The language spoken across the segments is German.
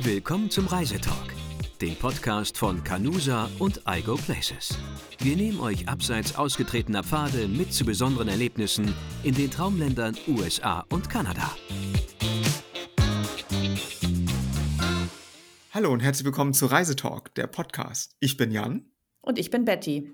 Willkommen zum Reisetalk, dem Podcast von Canusa und iGo Places. Wir nehmen euch abseits ausgetretener Pfade mit zu besonderen Erlebnissen in den Traumländern USA und Kanada. Hallo und herzlich willkommen zu Reisetalk, der Podcast. Ich bin Jan. Und ich bin Betty.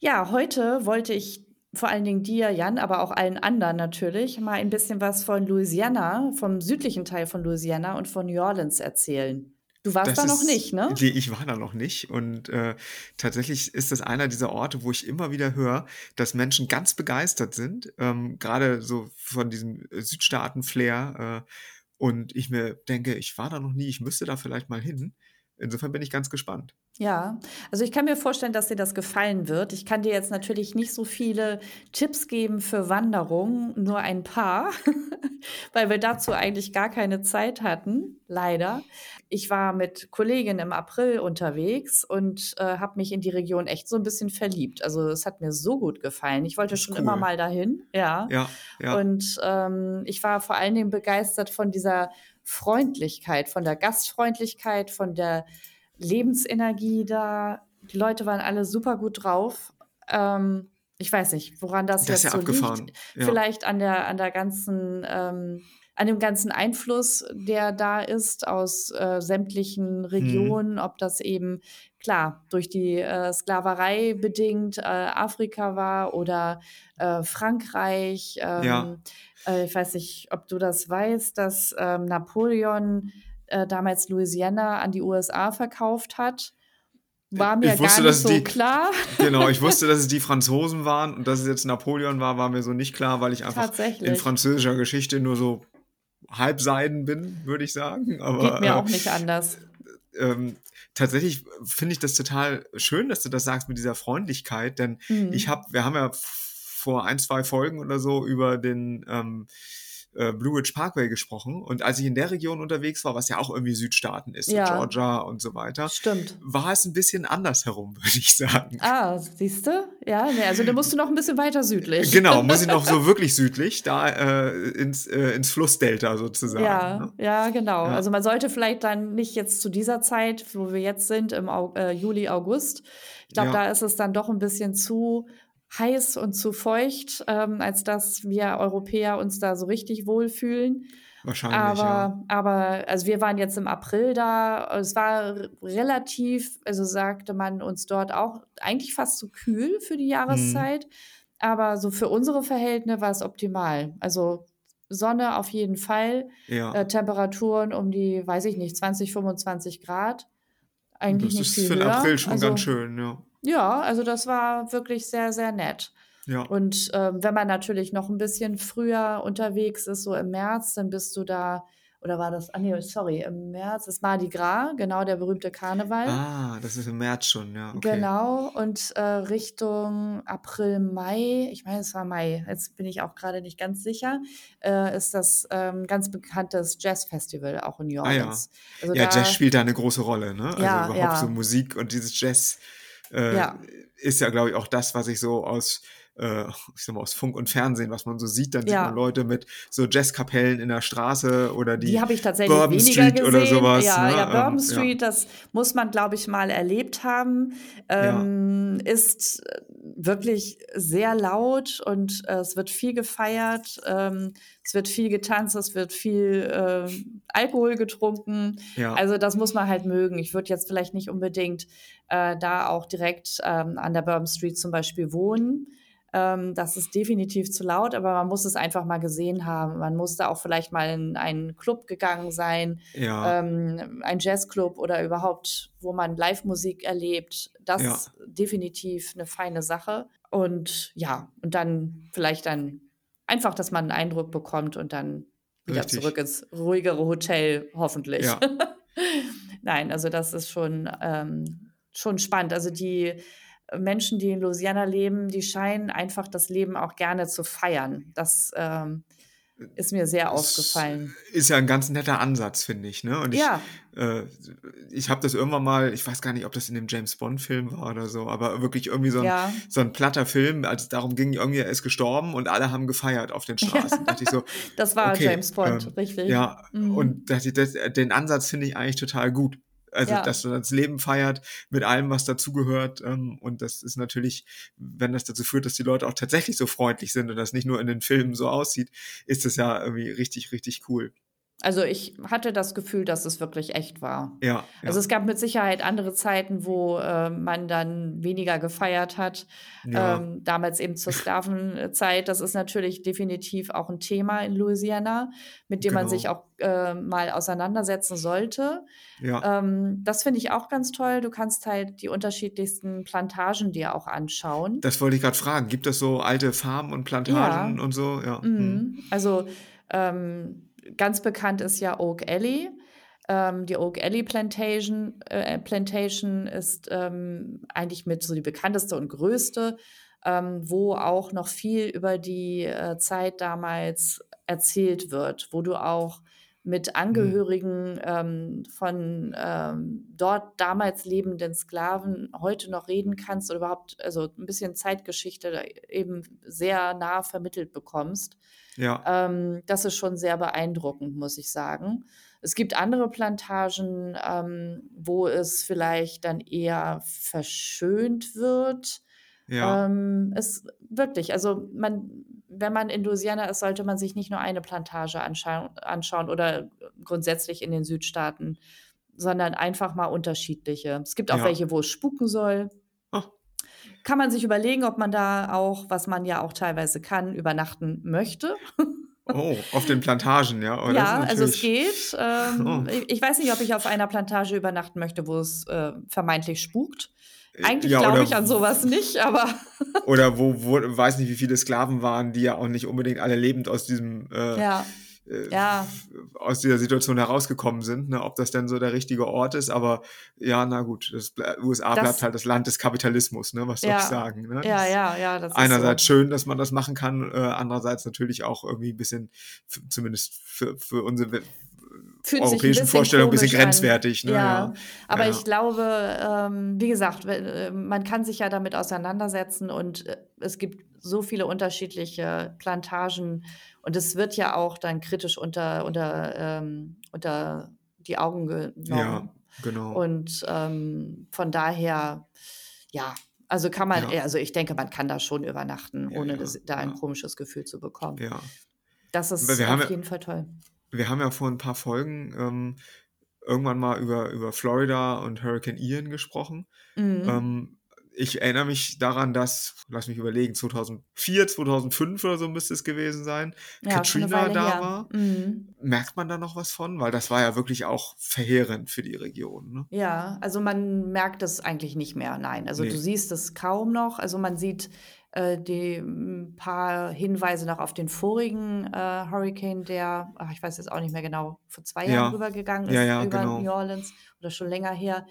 Ja, heute wollte ich vor allen Dingen dir, Jan, aber auch allen anderen natürlich, mal ein bisschen was von Louisiana, vom südlichen Teil von Louisiana und von New Orleans erzählen. Du warst Das da noch ist, nicht, ne? nee, ich war da noch nicht. Und äh, tatsächlich ist das einer dieser Orte, wo ich immer wieder höre, dass Menschen ganz begeistert sind, ähm, gerade so von diesem Südstaaten-Flair. Äh, und ich mir denke, ich war da noch nie, ich müsste da vielleicht mal hin. Insofern bin ich ganz gespannt. Ja, also ich kann mir vorstellen, dass dir das gefallen wird. Ich kann dir jetzt natürlich nicht so viele Tipps geben für Wanderungen, nur ein paar, weil wir dazu eigentlich gar keine Zeit hatten, leider. Ich war mit Kolleginnen im April unterwegs und äh, habe mich in die Region echt so ein bisschen verliebt. Also es hat mir so gut gefallen. Ich wollte schon immer cool. mal dahin, ja. Ja, ja. Und ähm, ich war vor allen Dingen begeistert von dieser Freundlichkeit, von der Gastfreundlichkeit, von der Lebensenergie da. Die Leute waren alle super gut drauf. Ähm, ich weiß nicht, woran das Das jetzt ja so abgefahren. liegt. Ja. Vielleicht an der, an der ganzen, ähm, an dem ganzen Einfluss, der da ist aus äh, sämtlichen Hm. Regionen, ob das eben klar durch die äh, Sklaverei bedingt äh, Afrika war oder äh, Frankreich. Ja. Ähm, äh, ich weiß nicht, ob du das weißt, dass ähm, Napoleon äh, damals Louisiana an die USA verkauft hat. War mir Ich wusste, gar nicht so die, klar. genau, ich wusste, dass es die Franzosen waren und dass es jetzt Napoleon war, war mir so nicht klar, weil ich einfach in französischer Geschichte nur so halbseiden bin, würde ich sagen. Geht Aber mir äh, auch nicht anders. ähm, tatsächlich finde ich das total schön, dass du das sagst mit dieser Freundlichkeit, denn ich Mhm. habe, wir haben ja vor ein, zwei Folgen oder so über den ähm, äh, Blue Ridge Parkway gesprochen und als ich in der Region unterwegs war, was ja auch irgendwie Südstaaten ist, Ja, Georgia und so weiter, stimmt. war es ein bisschen andersherum, würde ich sagen. Ah, siehst du? Ja, nee, also da musst du noch ein bisschen weiter südlich. Genau, muss ich noch so wirklich südlich, da äh, ins, äh, ins Flussdelta sozusagen. Ja, Ne? ja, genau. Ja. Also man sollte vielleicht dann nicht jetzt zu dieser Zeit, wo wir jetzt sind, im Au äh, Juli, August. Ich glaube, Ja. da ist es dann doch ein bisschen zu heiß und zu feucht, ähm, als dass wir Europäer uns da so richtig wohlfühlen. Wahrscheinlich, ja. Aber, aber, also wir waren jetzt im April da. Es war relativ, also sagte man uns dort auch eigentlich fast zu kühl für die Mhm. Jahreszeit. Aber so für unsere Verhältnisse war es optimal. Also Sonne auf jeden Fall, Ja. äh, Temperaturen um die, weiß ich nicht, 20, 25 Grad. Eigentlich Das nicht ist viel für den höher. April schon Also ganz schön, ja. Ja, also das war wirklich sehr, sehr nett. Ja. Und ähm, wenn man natürlich noch ein bisschen früher unterwegs ist, so im März, dann bist du da, oder war das, ah nee, sorry, im März ist Mardi Gras, genau der berühmte Karneval. Ah, das ist im März schon, ja, okay. Genau, und äh, Richtung April, Mai, ich meine, es war Mai, jetzt bin ich auch gerade nicht ganz sicher, äh, ist das ähm, ganz bekanntes Jazzfestival auch in New Ah ja. Orleans. Also Ja, da, Jazz spielt da eine große Rolle, ne? Also ja, überhaupt so ja, Musik und dieses Jazz äh, ja, ist ja, glaube ich, auch das, was ich so aus, äh, ich sag mal, aus Funk und Fernsehen, was man so sieht, dann sieht man ja. Leute mit so Jazzkapellen in der Straße oder Die die habe ich tatsächlich Bourbon weniger Street oder gesehen. sowas, Ja, ne? ja, Bourbon Ähm, ja, Street, das muss man, glaube ich, mal erlebt haben. ja, Ähm, ist äh, wirklich sehr laut und äh, es wird viel gefeiert, ähm, es wird viel getanzt, es wird viel ähm, Alkohol getrunken. ja, Also das muss man halt mögen. Ich würde jetzt vielleicht nicht unbedingt äh, da auch direkt ähm, an der Bourbon Street zum Beispiel wohnen. Ähm, das ist definitiv zu laut, aber man muss es einfach mal gesehen haben. Man muss da auch vielleicht mal in einen Club gegangen sein, ja, ähm, ein Jazzclub oder überhaupt, wo man Live-Musik erlebt. Das ja, ist definitiv eine feine Sache. Und ja, und dann vielleicht dann einfach, dass man einen Eindruck bekommt und dann wieder zurück richtig. ins ruhigere Hotel, hoffentlich. Ja, Nein, also das ist schon, ähm, schon spannend. Also die Menschen, die in Louisiana leben, die scheinen einfach das Leben auch gerne zu feiern. Das ähm, ist mir sehr Das aufgefallen. ist ja ein ganz netter Ansatz, finde ich, ne? Und ich Ja. äh, ich habe das irgendwann mal ich weiß gar nicht, ob das in dem James-Bond-Film war oder so, aber wirklich irgendwie so 'n Ja. so 'n platter Film, als es darum ging, irgendwie er ist gestorben und alle haben gefeiert auf den Straßen. Da dachte ich so: Das war „Okay, James Bond, ähm, richtig. ja“ Mhm. und das den Ansatz finde ich eigentlich total gut. Also, Ja. dass man das Leben feiert mit allem, was dazugehört, ähm, und das ist natürlich wenn das dazu führt, dass die Leute auch tatsächlich so freundlich sind und das nicht nur in den Filmen so aussieht, ist das ja irgendwie richtig, richtig cool. Also, ich hatte das Gefühl, dass es wirklich echt war. Ja, Also, ja. es gab mit Sicherheit andere Zeiten, wo, äh, man dann weniger gefeiert hat. Ja. Ähm, damals eben zur Sklavenzeit. Das ist natürlich definitiv auch 'n Thema in Louisiana, mit dem man sich Genau. auch, äh, mal auseinandersetzen sollte. Ja. Ähm, das finde ich auch ganz toll. Du kannst halt die unterschiedlichsten Plantagen dir auch anschauen. Das wollte ich grad fragen. Gibt es so alte Farmen und Plantagen und so? Ja. Mhm. Mhm. Also, ähm, ganz bekannt ist ja Oak Alley. Ähm, die Oak Alley Plantation äh, Plantation ist, ähm, eigentlich mit so die bekannteste und größte, ähm, wo auch noch viel über die, äh, Zeit damals erzählt wird, wo du auch mit Mhm. Angehörigen, ähm, von, ähm, dort damals lebenden Sklaven heute noch reden kannst oder überhaupt also, 'n bisschen Zeitgeschichte eben sehr nah vermittelt bekommst. Ja. Ähm, das ist schon sehr beeindruckend, muss ich sagen. Es gibt andere Plantagen, ähm, wo es vielleicht dann eher verschönt wird. Ja. Ähm, es wirklich, also, man wenn man in Louisiana ist, sollte man sich nicht nur eine Plantage anschau anschauen oder grundsätzlich in den Südstaaten, sondern einfach mal unterschiedliche. Es gibt auch Ja. welche, wo es spuken soll. Oh. Kann man sich überlegen, ob man da auch, was man ja auch teilweise kann, übernachten möchte. Oh, auf den Plantagen, ja? Oh, Ja, also, es geht. Ähm, Oh. ich weiß nicht, ob ich auf einer Plantage übernachten möchte, wo es, äh, vermeintlich spukt. Äh, Eigentlich ja, glaube ich an w so was nicht, aber oder wo wo weiß nicht, wie viele Sklaven waren, die ja auch nicht unbedingt alle lebend aus diesem, äh, Ja. äh, Ja. aus dieser Situation herausgekommen sind, ne? Ob das denn so der richtige Ort ist, aber ja, na gut, das USA bleibt Das halt das Land des Kapitalismus, ne? Was soll ich Ja. sagen, ne? Ja, Das ja, ja, das einerseits so. schön, dass man das machen kann, äh, andererseits natürlich auch irgendwie 'n bisschen zumindest für für unsere Fühlt sich europäischen bisschen Vorstellungen 'n bisschen komisch an. grenzwertig, ne? Ja, Ja. aber Ja, ich glaube, ähm, wie gesagt, äh, man kann sich ja damit auseinandersetzen und, äh, es gibt so viele unterschiedliche Plantagen und es wird ja auch dann kritisch unter unter ähm, unter die Augen genommen. Ja, genau. Und, ähm, von daher, ja, also, kann man Ja. also, ich denke, man kann da schon übernachten, ohne das da ein komisches Gefühl zu bekommen. Ja. Das ist auf jeden Fall toll. Wir haben ja vor 'n paar Folgen, ähm, irgendwann mal über über Florida und Hurricane Ian gesprochen. Mhm. Ähm, ich erinnere mich daran, dass lass mich überlegen, 2004, 2005 oder so müsste es gewesen sein, Ja, Katrina da her. war. Mhm. Merkt man da noch was von? Weil das war ja wirklich auch verheerend für die Region, ne? Ja, also, man merkt es eigentlich nicht mehr, nein. Also, du Ne. siehst es kaum noch. Also, man sieht, äh, die 'n paar Hinweise noch auf den vorigen, äh, Hurrikan, der ach, ich weiß jetzt auch nicht mehr genau, vor 2 Jahren Ja. rübergegangen Ja, ist ja, über genau. New Orleans oder schon länger her.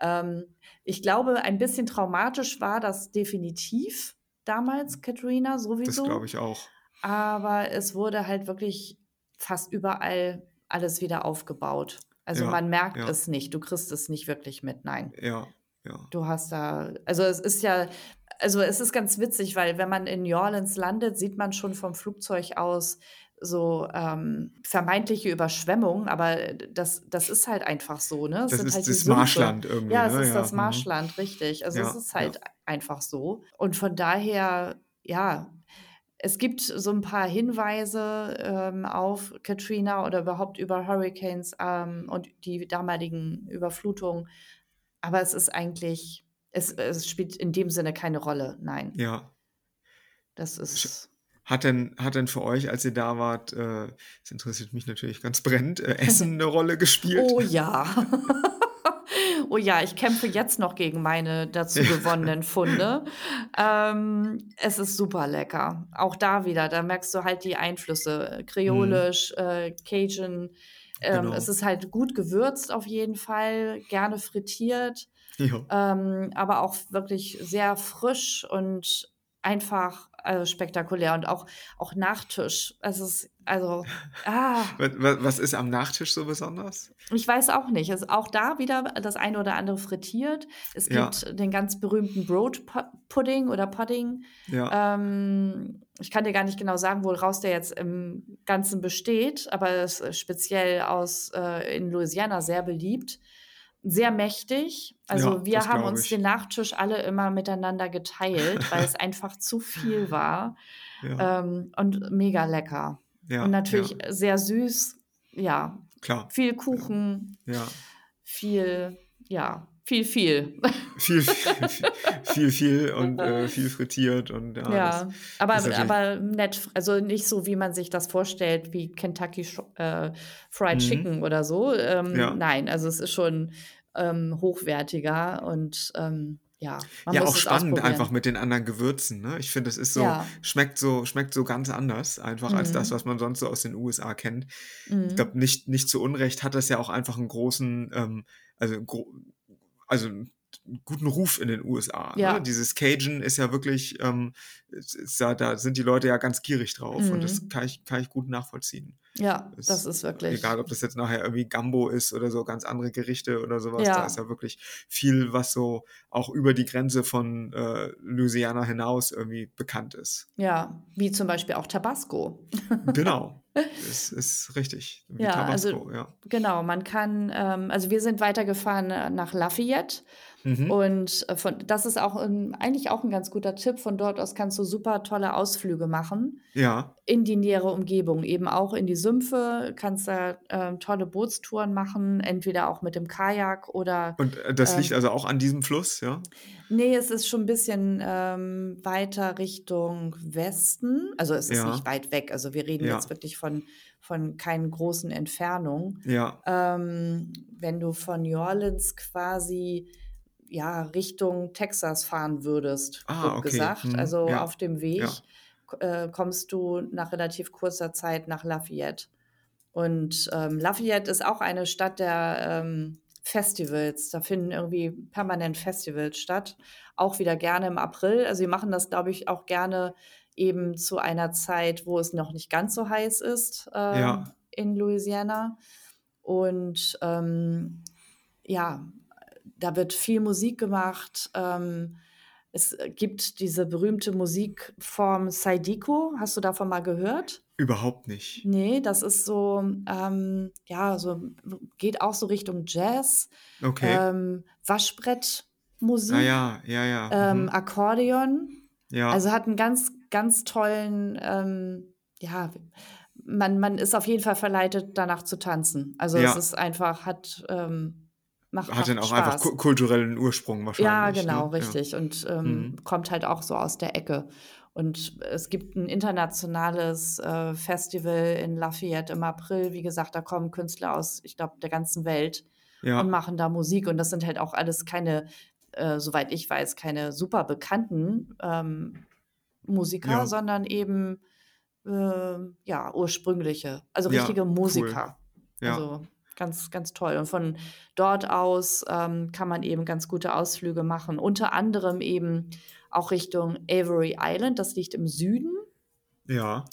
Ähm, ich glaube, ein bisschen traumatisch war das definitiv damals, Katrina, Das glaube sowieso. ich auch. Aber es wurde halt wirklich fast überall alles wieder aufgebaut. Also, Ja, man merkt ja. es nicht. Du kriegst es nicht wirklich mit, nein. Ja, ja. Du hast da also, es ist ja also, es ist ganz witzig, weil wenn man in New Orleans landet, sieht man schon vom Flugzeug aus so, ähm, vermeintliche Überschwemmungen, aber das das ist halt einfach so, ne? Es Das ist halt das. Marschland irgendwie, Ja, es ne? ist Ja, das mhm. Marschland, richtig. Also, es Ja, ist ja. halt einfach so. Und von daher, ja, es gibt so 'n paar Hinweise, ähm, auf Katrina oder überhaupt über Hurrikans, ähm, und die damaligen Überflutungen, aber es ist eigentlich es es spielt in dem Sinne keine Rolle, nein. Ja. Das ist hat denn hat denn für euch, als ihr da wart, äh das interessiert mich natürlich ganz brennend, äh, Essen 'ne Rolle gespielt? Oh ja. Oh ja, ich kämpfe jetzt noch gegen meine dazu gewonnenen Funde. Ähm, es ist super lecker. Auch da wieder, da merkst du halt die Einflüsse, äh, Mhm. kreolisch, äh, Cajun. Ähm, es Genau. ist halt gut gewürzt auf jeden Fall, gerne frittiert. ähm, aber auch wirklich sehr frisch und einfach also spektakulär und auch, auch Nachtisch. Also, also ah, Was, ist am Nachtisch so besonders? ich weiß auch nicht. Es ist auch da wieder das eine oder andere frittiert. Es Ja, gibt den ganz berühmten Broad Pu- Pudding oder Pudding. ja, Ähm, ich kann dir gar nicht genau sagen, woraus der jetzt im Ganzen besteht, aber es ist speziell aus äh, in Louisiana sehr beliebt. Sehr mächtig. ja, Also wir das haben uns den ich. Nachtisch alle immer miteinander geteilt, weil es einfach zu viel war Ja, ähm, und mega lecker. Und ja, ja, natürlich sehr süß. Ja, klar. viel Ja, Kuchen, ja. viel, ja, viel, viel. Viel, viel, viel, und äh, viel frittiert und ja, Ja, aber, aber nett, also nicht so, wie man sich das vorstellt, wie Kentucky äh, Fried Mhm. Chicken oder so. Ähm, Ja. nein, also es ist schon ähm, hochwertiger und ähm, ja, man Ja, auch spannend einfach mit den anderen Gewürzen, ne? Ich finde, es ist so, Ja, schmeckt so, schmeckt so ganz anders, einfach als das, mhm. was man sonst so aus den USA kennt. Ich Mhm. glaube, nicht, nicht zu Unrecht hat das ja auch einfach einen großen, ähm, also, gro also einen guten Ruf in den USA. Ne? Ja, Dieses Cajun ist ja wirklich, ähm, ist ja, da sind die Leute ja ganz gierig drauf und das mhm. kann ich, kann ich gut nachvollziehen. Ja, das Es, ist egal, wirklich, ob das jetzt nachher irgendwie Gambo ist oder so ganz andere Gerichte oder sowas, da ist ja, ja wirklich viel, was so auch über die Grenze von äh, Louisiana hinaus irgendwie bekannt ist. ja, wie zum Beispiel auch Tabasco. Genau, das ist richtig, wie Ja, also Tabasco, ja. genau, man kann, ähm, also wir sind weitergefahren äh, nach Lafayette Mhm. und äh, von, das ist auch ein, eigentlich auch ein ganz guter Tipp. Von dort aus kannst du super tolle Ausflüge machen Ja, in die nähere Umgebung, eben auch in die Sümpfe, kannst da ähm, tolle Bootstouren machen, entweder auch mit dem Kajak oder und äh, das liegt ähm, also auch an diesem Fluss, ja? nee, es ist schon ein bisschen ähm, weiter Richtung Westen. Also es ist nicht Ja, weit weg. Also wir reden jetzt ja, wirklich von, von keinen großen Entfernungen. ja. Ähm, wenn du von New Orleans quasi ja Richtung Texas fahren würdest, Ah, okay. gesagt, Mhm. also Ja, auf dem ja. Weg k- äh, kommst du nach relativ kurzer Zeit nach Lafayette. Und ähm, Lafayette ist auch eine Stadt der ähm, Festivals. Da finden irgendwie permanent Festivals statt. Auch wieder gerne im April. Also sie machen das, glaube ich, auch gerne eben zu einer Zeit, wo es noch nicht ganz so heiß ist ähm, Ja, in Louisiana. Und ähm, ja, da wird viel Musik gemacht. Ähm, es gibt diese berühmte Musikform Saidiko. Hast du davon mal gehört? überhaupt nicht. Nee, das ist so, ähm, ja, so geht auch so Richtung Jazz, Okay. ähm, Ah Waschbrettmusik, ja, ja, ja. ähm, Mhm. Akkordeon. Ja, Also hat einen ganz, ganz tollen, ähm, ja, man, man ist auf jeden Fall verleitet, danach zu tanzen. Also es ja. ist einfach, hat, ähm, macht, Hat dann macht auch einfach Spaß. ku kulturellen Ursprung Ja, wahrscheinlich, genau, ne? Ja. richtig. Und ähm, Mhm. kommt halt auch so aus der Ecke. Und es gibt ein internationales äh, Festival in Lafayette im April. Wie gesagt, da kommen Künstler aus, ich glaube, der ganzen Welt und Ja, machen da Musik. Und das sind halt auch alles keine, äh, soweit ich weiß, keine super bekannten ähm, Musiker, ja, sondern eben äh, ja ursprüngliche, also ja, richtige cool. Musiker. Ja, Also ganz, ganz toll. Und von dort aus ähm, kann man eben ganz gute Ausflüge machen. Unter anderem eben auch Richtung Avery Island, das liegt im Süden. ja.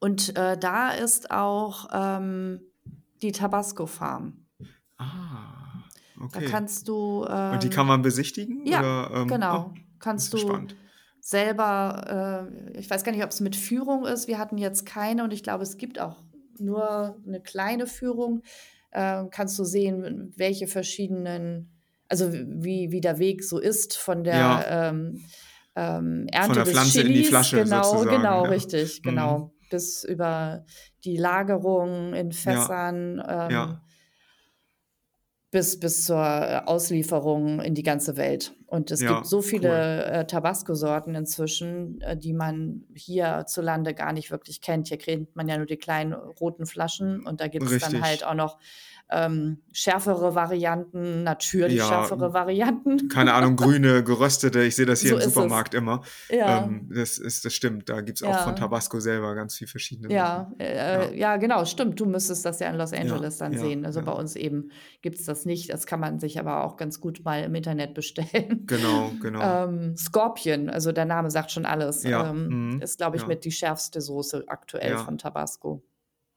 Und äh, da ist auch ähm, die Tabasco Farm. Ah, Da okay. kannst du, Und die kann ähm, man besichtigen ja, oder? Ähm, oh, genau, das kannst du spannend. selber, äh, ich weiß gar nicht, ob es mit Führung ist. Wir hatten jetzt keine und ich glaube, es gibt auch nur eine kleine Führung. Äh, kannst du sehen, welche verschiedenen, also wie, wie der Weg so ist von der Ja, ähm, ähm, von Ernte der des Pflanze in die Chilis, Flasche genau, genau, ja. richtig, Mhm. genau, bis über die Lagerung in Ja, Fässern. Ähm, ja, bis, bis zur Auslieferung in die ganze Welt. Und es gibt ja, so cool. viele äh, Tabasco-Sorten inzwischen, äh, die man hierzulande gar nicht wirklich kennt. Hier kennt man ja nur die kleinen roten Flaschen und da gibt es dann halt auch noch ähm, schärfere Varianten, natürlich Ja, schärfere Varianten. keine Ahnung, grüne, geröstete, ich sehe das hier So im ist es. Supermarkt immer. Ja, Ähm, das ist, das stimmt. Da gibt es auch von ja. Tabasco selber ganz viel verschiedene Ja, Sachen. äh, Ja, genau, stimmt. Du müsstest das ja in Los Angeles dann sehen. Also bei uns eben gibt es das nicht. Das kann man sich aber auch ganz gut mal im Internet bestellen. Genau, genau. Ähm, Scorpion, also der Name sagt schon alles, Ja, ähm, mhm, ist, glaube ich, ja. mit die schärfste Soße aktuell Ja. von Tabasco.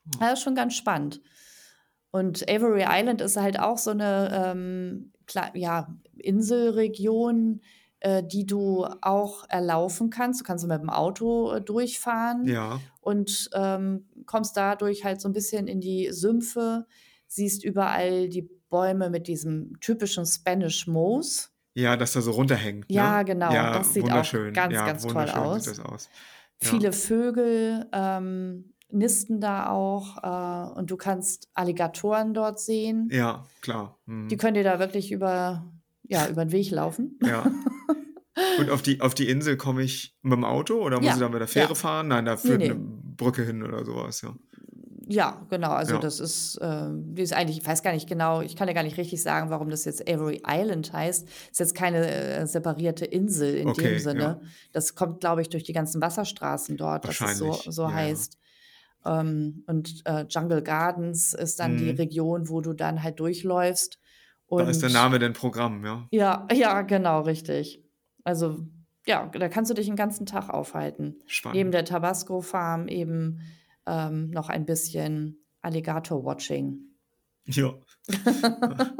Hm. Ja, ist schon ganz spannend. Und Avery Island ist halt auch so eine ähm, ja, Inselregion, äh, die du auch erlaufen kannst. Du kannst mit dem Auto äh, durchfahren Ja, und ähm, kommst dadurch halt so ein bisschen in die Sümpfe, siehst überall die Bäume mit diesem typischen Spanish Moss. Ja, dass da so runterhängt, Ja, ne? genau. Ja, Das sieht auch ganz, Ja, ganz toll aus. aus. Ja. Viele Vögel ähm, nisten da auch äh, und du kannst Alligatoren dort sehen. Ja, klar. Die Mhm. können dir da wirklich über, ja, über den Weg laufen. Ja. Und auf die, auf die Insel komme ich mit dem Auto oder muss ich dann mit der Fähre fahren? Nein, da Nee, führt nee. eine Brücke hin oder sowas, ja. Ja, genau. Also Ja. das ist, ähm, die ist eigentlich, ich weiß gar nicht genau, ich kann ja gar nicht richtig sagen, warum das jetzt Avery Island heißt. Ist jetzt keine äh, separierte Insel in dem Okay, Sinne. ja. Das kommt, glaube ich, durch die ganzen Wasserstraßen dort, dass es so, so ja, heißt. Ähm, und äh, Jungle Gardens ist dann die Mhm. Region, wo du dann halt durchläufst. Da ist der Und Name denn Programm, ja. ja, ja, genau, richtig. Also, ja, da kannst du dich den ganzen Tag aufhalten. Neben Spannend. der Tabasco Farm eben ähm, noch ein bisschen Alligator-Watching. Ja.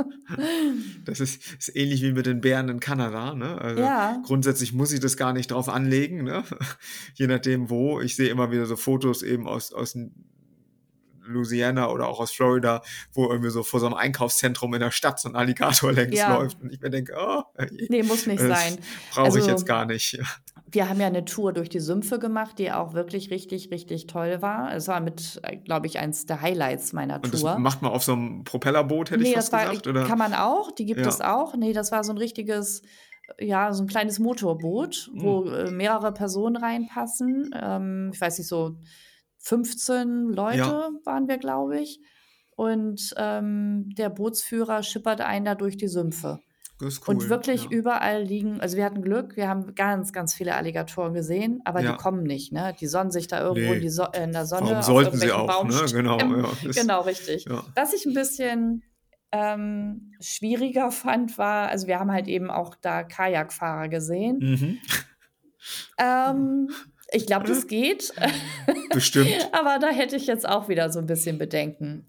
Das ist, ist ähnlich wie mit den Bären in Kanada, ne? Also Ja, grundsätzlich muss ich das gar nicht drauf anlegen, ne? Je nachdem wo. Ich sehe immer wieder so Fotos eben aus, aus Louisiana oder auch aus Florida, wo irgendwie so vor so einem Einkaufszentrum in der Stadt so ein Alligator längs ja, läuft. Und ich mir denke, oh, nee, muss nicht das sein. brauche ich jetzt Also, gar nicht. wir haben ja eine Tour durch die Sümpfe gemacht, die auch wirklich richtig, richtig toll war. Es war mit, glaube ich, eins der Highlights meiner Und das Tour. macht man auf so einem Propellerboot, hätte ich Nee, fast das war, gesagt, oder? kann man auch, die gibt es Ja. auch. Nee, das war so ein richtiges, ja, so ein kleines Motorboot, wo Hm. äh, mehrere Personen reinpassen. Ähm, ich weiß nicht, so 15 Leute Ja, waren wir, glaube ich. Und ähm, der Bootsführer schippert einen da durch die Sümpfe. das ist Und cool. wirklich Ja. überall liegen, also wir hatten Glück, wir haben ganz, ganz viele Alligatoren gesehen, aber die Ja. kommen nicht, ne? Die sonnen sich da irgendwo in, Nee. die so in der Sonne Warum sollten sie auch, ne? Genau, ja. Genau, richtig. ja. Was ich ein bisschen ähm, schwieriger fand, war, also wir haben halt eben auch da Kajakfahrer gesehen. Mhm. Ähm, ich glaube, das geht, Bestimmt. aber da hätte ich jetzt auch wieder so ein bisschen Bedenken.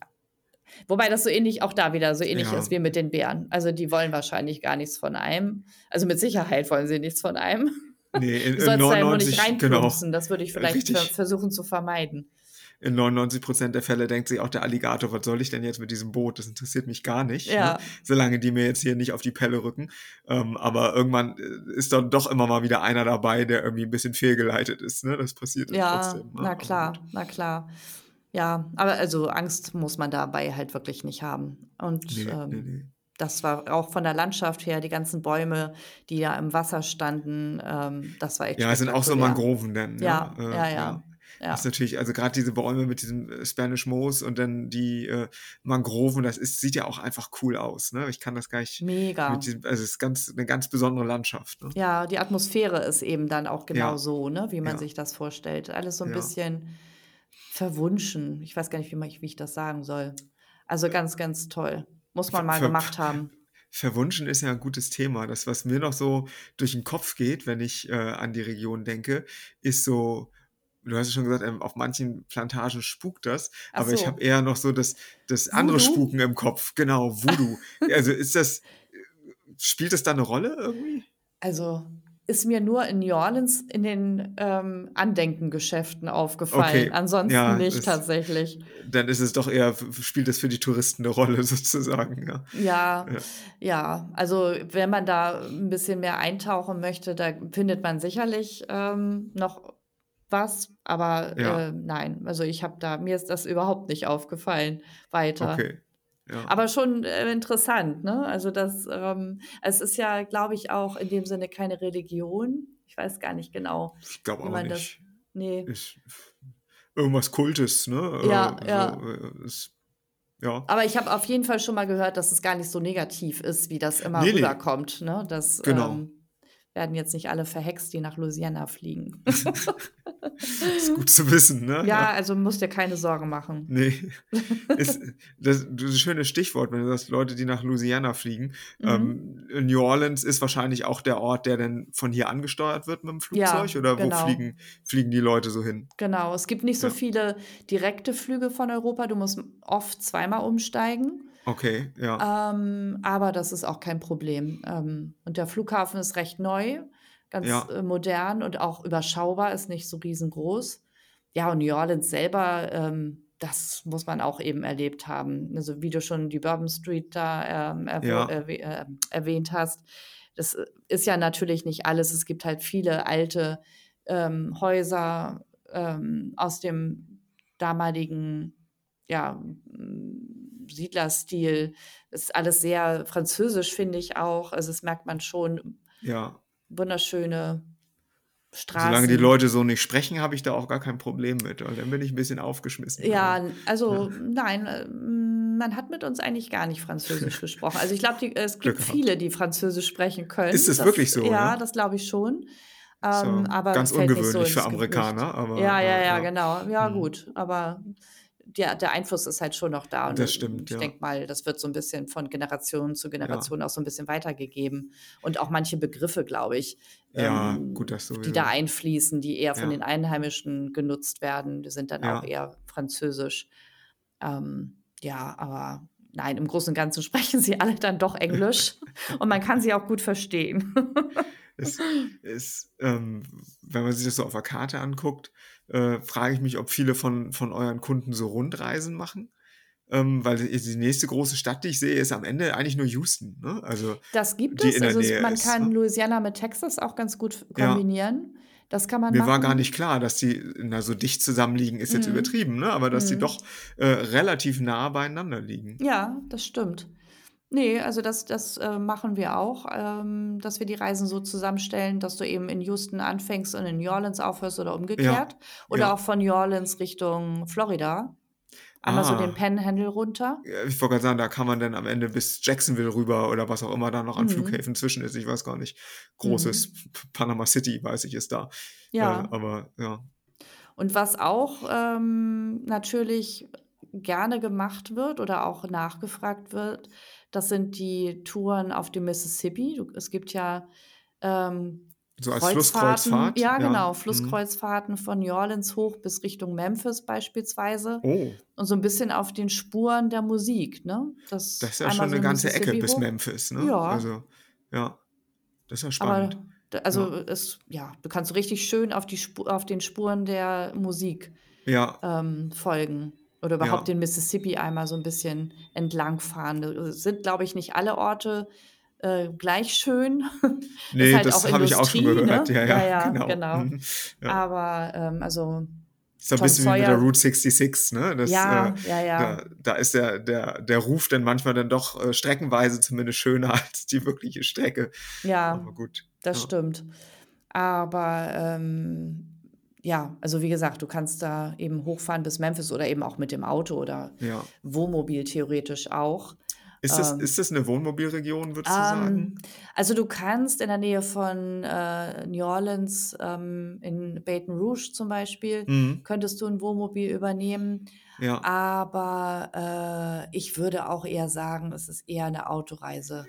Wobei das so ähnlich, auch da wieder so ähnlich Ja. ist wie mit den Bären. Also die wollen wahrscheinlich gar nichts von einem. Also mit Sicherheit wollen sie nichts von einem. Nee, in, Du in sollst da ja nur nicht 99, genau. Das würde ich vielleicht ver versuchen zu vermeiden. In 99 Prozent der Fälle denkt sich auch der Alligator, was soll ich denn jetzt mit diesem Boot? Das interessiert mich gar nicht, ne? Ja, solange die mir jetzt hier nicht auf die Pelle rücken. Ähm, aber irgendwann äh, ist dann doch immer mal wieder einer dabei, der irgendwie ein bisschen fehlgeleitet ist. Ne? Das passiert ja, trotzdem. Ne? na klar, na klar. Ja, aber also Angst muss man dabei halt wirklich nicht haben. Und Nee, nee, ähm, nee. das war auch von der Landschaft her, die ganzen Bäume, die da im Wasser standen, ähm, das war echt Ja, es sind auch so. Mangroven dann. Ne? Ja, Äh, ja, ja, Das ist ja. natürlich, also gerade diese Bäume mit diesem äh, Spanish Moss und dann die äh, Mangroven, das ist, sieht ja auch einfach cool aus. Ne? Ich kann das gar nicht Mega. diesem, also es ist ganz, eine ganz besondere Landschaft. Ne? Ja, die Atmosphäre ist eben dann auch genau Ja, so, ne, wie man ja, sich das vorstellt. Alles so ein ja. bisschen verwunschen. Ich weiß gar nicht, wie, man, wie ich das sagen soll. Also ganz, ganz toll. Muss man mal ver, gemacht haben. verwunschen ist ja ein gutes Thema. Das, was mir noch so durch den Kopf geht, wenn ich äh, an die Region denke, ist so, du hast ja schon gesagt, ähm, auf manchen Plantagen spukt das, Ach aber ich habe so. eher noch so das, das andere Voodoo? Spuken im Kopf. Genau, Voodoo. Also ist das, spielt das da eine Rolle irgendwie? Also ist mir nur in New Orleans in den ähm, Andenkengeschäften aufgefallen. Okay, Ansonsten ja, nicht das, tatsächlich. dann ist es doch eher, spielt das für die Touristen eine Rolle sozusagen. Ja, Ja, ja, ja. Also wenn man da ein bisschen mehr eintauchen möchte, da findet man sicherlich ähm, noch was. Aber ja. äh, nein, also ich habe da, mir ist das überhaupt nicht aufgefallen weiter. okay. Ja, Aber schon äh, interessant, ne? Also das, ähm, es ist ja, glaube ich, auch in dem Sinne keine Religion. Ich weiß gar nicht genau, ich glaube auch man das. nicht. Nee. Ist irgendwas Kultes, ne? Ja, Äh, ja. so, äh, ist, ja. Aber ich habe auf jeden Fall schon mal gehört, dass es gar nicht so negativ ist, wie das immer Nee, nee, rüberkommt, ne? Dass genau. ähm, werden jetzt nicht alle verhext, die nach Louisiana fliegen. Ist gut zu wissen, ne? Ja, also musst dir keine Sorgen machen. Nee. Ist, das, das ist ein schönes Stichwort, wenn du sagst, Leute, die nach Louisiana fliegen. Mhm. Ähm, New Orleans ist wahrscheinlich auch der Ort, der dann von hier angesteuert wird mit dem Flugzeug. Ja, Oder wo genau. fliegen, fliegen die Leute so hin? Genau, es gibt nicht so Ja. viele direkte Flüge von Europa. Du musst oft zweimal umsteigen. Okay, ja. Ähm, aber das ist auch kein Problem. Ähm, und der Flughafen ist recht neu, ganz Ja. äh, modern und auch überschaubar, ist nicht so riesengroß. Ja, und New Orleans selber, ähm, das muss man auch eben erlebt haben. Also wie du schon die Bourbon Street da ähm, erwo- Ja. erwäh äh, erwähnt hast, das äh, ist ja natürlich nicht alles. Es gibt halt viele alte ähm, Häuser ähm, aus dem damaligen ja, m, Siedlerstil. Ist alles sehr französisch, finde ich auch. Also das merkt man schon. Ja. Wunderschöne Solange die Straßen. Leute so nicht sprechen, habe ich da auch gar kein Problem mit. Und dann bin ich ein bisschen aufgeschmissen. Ja, also ja. nein, äh, man hat mit uns eigentlich gar nicht Französisch gesprochen. Also ich glaube, es gibt viele, die Französisch sprechen können. Ist es Das, wirklich so, ja, ja? das glaube ich schon. Ähm, ja aber ganz nicht so ungewöhnlich für. Amerikaner, aber Ja, ja, ja, ja. genau. Ja, Mhm. gut. Aber der, der Einfluss ist halt schon noch da. Und Das stimmt, ich ja. denke mal, das wird so ein bisschen von Generation zu Ja. Generation auch so ein bisschen weitergegeben. Und auch manche Begriffe, glaube ich, Ja, ähm, gut, die da einfließen, die eher von Ja. den Einheimischen genutzt werden, die sind dann auch Ja. eher französisch. Ähm, ja, aber nein, im Großen und Ganzen sprechen sie alle dann doch Englisch und man kann sie auch gut verstehen. Es ist, ähm, wenn man sich das so auf der Karte anguckt, äh, frage ich mich, ob viele von, von euren Kunden so Rundreisen machen. Ähm, weil die die nächste große Stadt, die ich sehe, ist am Ende eigentlich nur Houston. Ne? Also Das gibt die es. Also man ist. kann Ne? Louisiana mit Texas auch ganz gut Ja, kombinieren. Das kann man mir war gar machen. nicht klar, dass die na, so dicht zusammenliegen, ist jetzt Mhm. übertrieben, ne? aber dass die Mhm. doch äh, relativ nah beieinander liegen. Ja, das stimmt. Nee, also das, das äh, machen wir auch, ähm, dass wir die Reisen so zusammenstellen, dass du eben in Houston anfängst und in New Orleans aufhörst oder Ja, umgekehrt. Oder ja. auch von New Orleans Richtung Florida. Einmal so den Ah, Panhandle runter. ja, ich wollte gerade sagen, da kann man dann am Ende bis Jacksonville rüber oder was auch immer da noch an Mhm. Flughäfen zwischen ist. Ich weiß gar nicht. Mhm. Großes P- Panama City, weiß ich, ist da. Äh, Ja. aber ja. Und was auch ähm, natürlich gerne gemacht wird oder auch nachgefragt wird, das sind die Touren auf dem Mississippi. Es gibt ja ähm, So als Flusskreuzfahrt, ja ja. genau, Mhm. Flusskreuzfahrten von New Orleans hoch bis Richtung Memphis beispielsweise Oh, und so ein bisschen auf den Spuren der Musik, ne? Das das ist ja schon so eine ganze Ecke bis. Memphis, ne? Ja, Also, ja, das ist ja aber spannend. d- also Ja, es, ja, du kannst richtig schön auf die Spu auf den Spuren der Musik ja, ähm, folgen oder überhaupt ja. den Mississippi einmal so ein bisschen entlangfahren. Es sind, glaube ich, nicht alle Orte äh, gleich schön. Nee, halt auch das habe ich auch schon Industrie, gehört. ne? Ja, Ja, ja, genau. genau. Mhm. Ja. Aber ähm, also Ist so ein Tom bisschen wie mit der Sawyer, Route 66, ne? Das, äh, ja, ja, ja, da, da ist der, der, der Ruf dann manchmal dann doch äh, streckenweise zumindest schöner als die wirkliche Strecke. ja, Aber gut, das ja. stimmt. Aber ähm, ja, also wie gesagt, du kannst da eben hochfahren bis Memphis oder eben auch mit dem Auto oder Ja. Wohnmobil theoretisch auch. Ist das, Ähm, ist das eine Wohnmobilregion, würdest du ähm, sagen? also du kannst in der Nähe von äh, New Orleans, ähm, in Baton Rouge zum Beispiel, Mhm. könntest du ein Wohnmobil übernehmen. Ja. Aber äh, ich würde auch eher sagen, es ist eher eine Autoreise.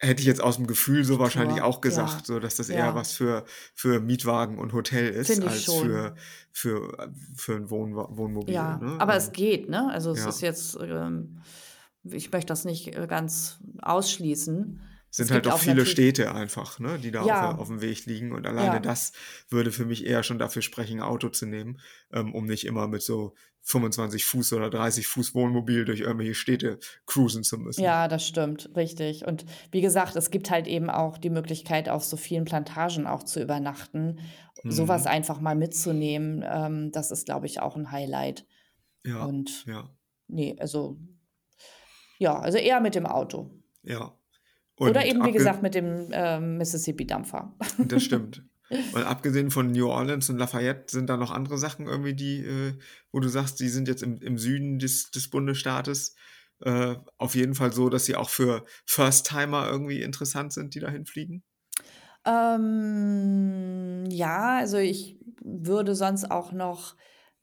Hätte ich jetzt aus dem Gefühl so wahrscheinlich auch ja, gesagt, so dass das eher ja, was für, für Mietwagen und Hotel ist, als schon. für, für, für ein Wohn Wohnmobil. Ja, Ne? aber es Ähm, geht, ne? Also es ist ja. jetzt, ähm, ich möchte das nicht äh, ganz ausschließen. Es sind halt gibt auch viele Städte einfach, ne, die da auf, ja, auf dem Weg liegen. Und alleine ja, das würde für mich eher schon dafür sprechen, ein Auto zu nehmen, ähm, um nicht immer mit so 25 Fuß oder 30 Fuß Wohnmobil durch irgendwelche Städte cruisen zu müssen. ja, das stimmt, richtig. Und wie gesagt, es gibt halt eben auch die Möglichkeit, auf so vielen Plantagen auch zu übernachten. Sowas Mhm. einfach mal mitzunehmen, ähm, das ist, glaube ich, auch ein Highlight. Ja, Und ja, nee, also ja, also eher mit dem Auto. ja. Oder Und eben, wie gesagt, mit dem ähm, Mississippi-Dampfer. das stimmt. Und abgesehen von New Orleans und Lafayette sind da noch andere Sachen irgendwie, die, äh, wo du sagst, die sind jetzt im, im Süden des, des Bundesstaates äh, auf jeden Fall so, dass sie auch für First-Timer irgendwie interessant sind, die dahin fliegen? Ähm, ja, also ich würde sonst auch noch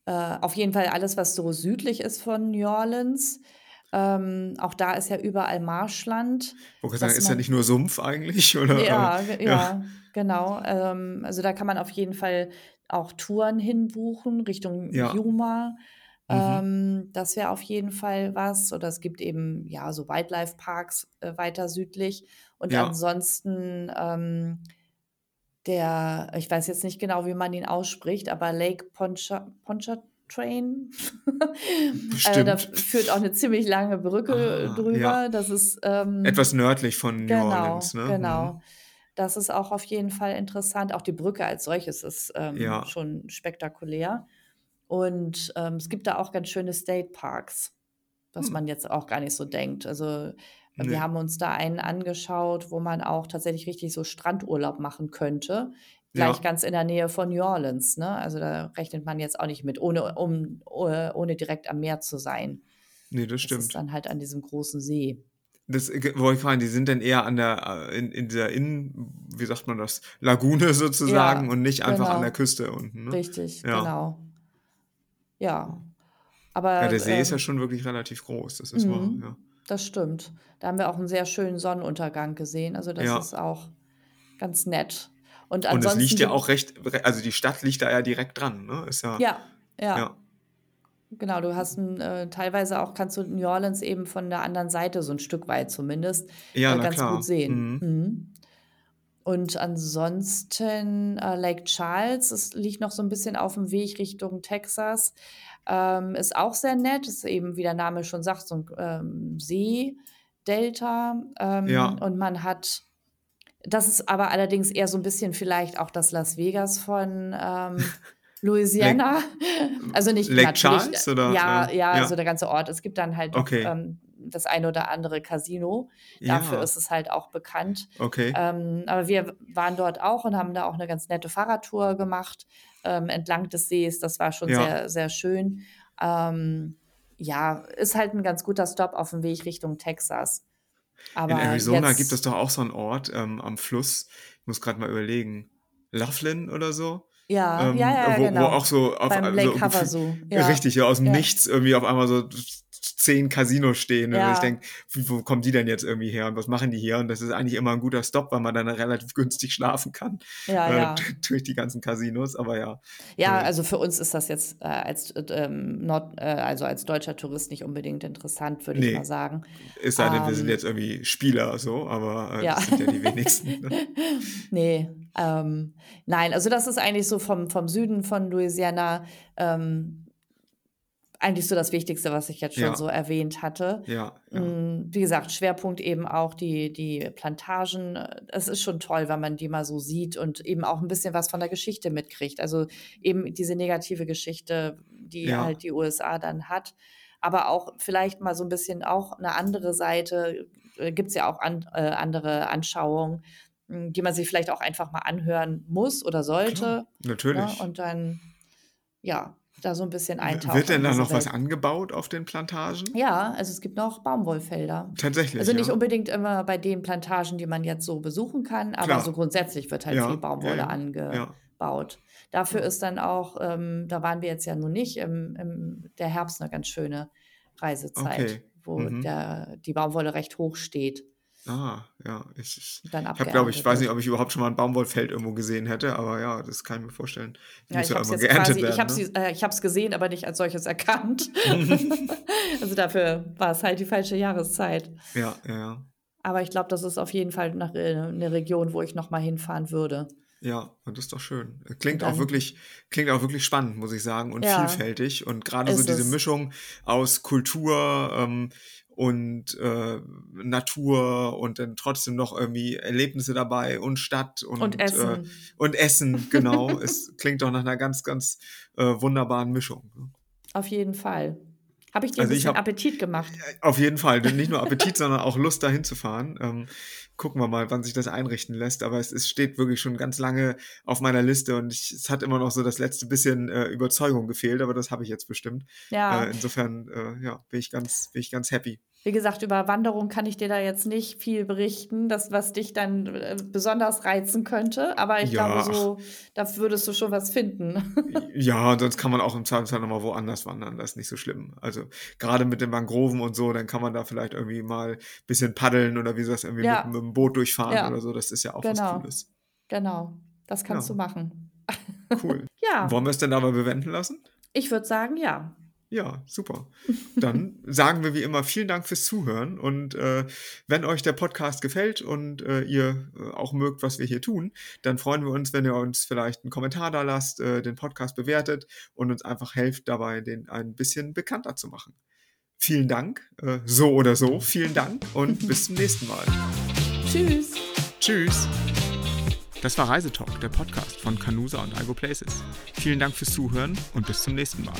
äh, auf jeden Fall alles, was so südlich ist von New Orleans. Ähm, auch da ist ja überall Marschland, sagen, dass ist ja man nicht nur Sumpf eigentlich, oder? ja, ja, ja, genau. Ähm, also da kann man auf jeden Fall auch Touren hinbuchen Richtung ja, Yuma. mhm, Ähm, das wäre auf jeden Fall was. Oder es gibt eben ja so Wildlife Parks äh, weiter südlich. Und ja, ansonsten ähm, der, ich weiß jetzt nicht genau, wie man ihn ausspricht, aber Lake Poncha, Pontchartrain. äh, da führt auch eine ziemlich lange Brücke Ah, ja. drüber. Das ist ähm, Etwas nördlich von New Orleans, genau, ne? Mhm. genau. Das ist auch auf jeden Fall interessant. Auch die Brücke als solches ist ähm, Ja, schon spektakulär. Und ähm, es gibt da auch ganz schöne State Parks, was hm, man jetzt auch gar nicht so denkt. Also äh, wir ne, haben uns da einen angeschaut, wo man auch tatsächlich richtig so Strandurlaub machen könnte, gleich ja, ganz in der Nähe von New Orleans. Ne? Also da rechnet man jetzt auch nicht mit, ohne, um, ohne direkt am Meer zu sein. ne, das Das ist stimmt. dann halt an diesem großen See. Das äh, wollte ich fragen, die sind dann eher an der äh, in in dieser Innen wie sagt man das, Lagune sozusagen Ja, und nicht einfach an der genau. Küste unten, ne? Richtig, Ja. genau. Ja, Ja, der aber See ist ja ähm, schon wirklich relativ groß, das ist wahr, mhm, ja. das stimmt. Da haben wir auch einen sehr schönen Sonnenuntergang gesehen. Also das ist auch ganz nett. Und Und es liegt ja auch recht re also die Stadt liegt da ja direkt dran, ne? Ist ja ja, ja, ja. genau. Du hast 'n, äh, teilweise auch kannst du New Orleans eben von der anderen Seite so ein Stück weit zumindest Ja, äh, ganz gut klar. sehen. Mhm. Mhm. Und ansonsten, äh, Lake Charles, es liegt noch so ein bisschen auf dem Weg Richtung Texas, ähm, ist auch sehr nett. Ist eben, wie der Name schon sagt, so 'n, ähm, Seedelta, ähm, Ja. und man hat das ist aber allerdings eher so ein bisschen vielleicht auch das Las Vegas von, ähm, Lake Louisiana. Also, nicht Lake natürlich Charles oder, ja, äh ja, also ja, der ganze Ort. Es gibt dann halt okay. ähm, das eine oder andere Casino. Dafür Ja, ist es halt auch bekannt. okay. Ähm, aber wir waren dort auch und haben da auch eine ganz nette Fahrradtour gemacht, ähm, entlang des Sees. Das war schon Ja. sehr, sehr schön. Ähm, ja, ist halt ein ganz guter Stop auf dem Weg Richtung Texas. In Aber Arizona gibt es doch auch so 'n Ort, ähm, am Fluss. Ich muss grad mal überlegen. Laughlin oder so? ja, ja, Ähm, ja, ja, wo wo genau. auch so auf Beim Lake so Havasu. Ja, richtig, ja, aus'm ja, Nichts irgendwie auf einmal so z 10 Casinos stehen, wo ich ja, denke: „W wo kommen die denn jetzt irgendwie her und was machen die hier?“ Und das ist eigentlich immer 'n guter Stop, weil man dann relativ günstig schlafen kann, ja, äh, ja. durch die ganzen Casinos, aber ja, Ja, ne, also für uns ist das jetzt äh, als äh, ähm, Nord, äh, also als deutscher Tourist nicht unbedingt interessant, würde ich mal ne. sagen. Es sei denn, wir sind Ähm, jetzt irgendwie Spieler so, aber, äh, ja. das sind ja die wenigsten, ne? Ne, ähm, nein, also das ist eigentlich so vom vom Süden von Louisiana, ähm, eigentlich so das Wichtigste, was ich jetzt schon so Ja, erwähnt hatte. ja, ja, Hm, wie gesagt, Schwerpunkt eben auch die die Plantagen. Es ist schon toll, wenn man die mal so sieht und eben auch 'n bisschen was von der Geschichte mitkriegt. Also, eben diese negative Geschichte, die ja, halt die USA dann hat, aber auch vielleicht mal so 'n bisschen auch 'ne andere Seite. Äh, gibt's ja auch an äh, andere Anschauungen, hm, die man sich vielleicht auch einfach mal anhören muss oder klar, sollte, ne? natürlich. Und dann, ja, da so 'n bisschen W wird eintauchen denn da noch was Welt. angebaut auf den Plantagen? Ja, also es gibt noch Baumwollfelder. Tatsächlich, Also nicht ja? unbedingt immer bei den Plantagen, die man jetzt so besuchen kann, aber so Klar. grundsätzlich wird halt viel Ja, ja, Baumwolle ja. Angebaut. Dafür ist dann auch, ähm, da waren wir jetzt ja nun nicht, im, im der Herbst eine ganz schöne Reisezeit, Okay. wo Mhm. der, die Baumwolle recht hoch steht Ah, ja. Ich ich habe, glaube ich weiß nicht, ob ich überhaupt schon mal 'n Baumwollfeld irgendwo gesehen hätte, aber ja, das kann ich mir vorstellen. Das Ja, ich ja habe es ne? äh, ich habe es gesehen, aber nicht als solches erkannt. Also dafür war es halt die falsche Jahreszeit. Ja, ja, ja. Aber ich glaube, das ist auf jeden Fall nach, äh, 'ne Region, wo ich noch mal hinfahren würde. Ja, und das ist doch schön. Äh, Klingt auch dann wirklich klingt auch wirklich spannend, muss ich sagen, und ja, vielfältig. Und grade so diese es. Mischung aus Kultur, ähm, und, äh, Natur und dann trotzdem noch irgendwie Erlebnisse dabei und Stadt Und und, äh Essen. und Essen, genau. Es klingt doch nach 'ner ganz, ganz, äh, wunderbaren Mischung, ne? Auf jeden Fall. Habe ich dir Also, ich bisschen habe Appetit gemacht? auf jeden Fall, nicht nur Appetit, sondern auch Lust, dahin zu fahren. Ähm, gucken wir mal, wann sich das einrichten lässt, aber es es steht wirklich schon ganz lange auf meiner Liste und ich es hat immer noch so das letzte bisschen, äh, Überzeugung gefehlt, aber das habe ich jetzt bestimmt. Ja. Äh, insofern, äh, ja, bin ich ganz bin ich ganz happy. Wie gesagt, über Wanderung kann ich dir da jetzt nicht viel berichten, das, was dich dann äh, besonders reizen könnte. Aber ich Ja, glaube, so, da würdest du schon was finden. ja, sonst kann man auch im Zweifelsfall nochmal woanders wandern. Das ist nicht so schlimm. Also gerade mit den Mangroven und so, dann kann man da vielleicht irgendwie mal ein bisschen paddeln oder wie du sagst, irgendwie mit, Ja, mit dem Boot durchfahren ja, oder so. Das ist ja auch was genau, Cooles. genau. Das kannst du machen. cool. Ja, Wollen wir es denn dabei bewenden lassen? ich würde sagen, ja. Ja, super. Dann sagen wir wie immer vielen Dank fürs Zuhören und äh, wenn euch der Podcast gefällt und äh, ihr äh, auch mögt, was wir hier tun, dann freuen wir uns, wenn ihr uns vielleicht einen Kommentar da lasst, äh, den Podcast bewertet und uns einfach helft dabei, den ein bisschen bekannter zu machen. Vielen Dank, äh, so oder so, vielen Dank und bis zum nächsten Mal. Tschüss. Tschüss. Das war Reisetalk, der Podcast von Canusa und Algo Places. Vielen Dank fürs Zuhören und bis zum nächsten Mal.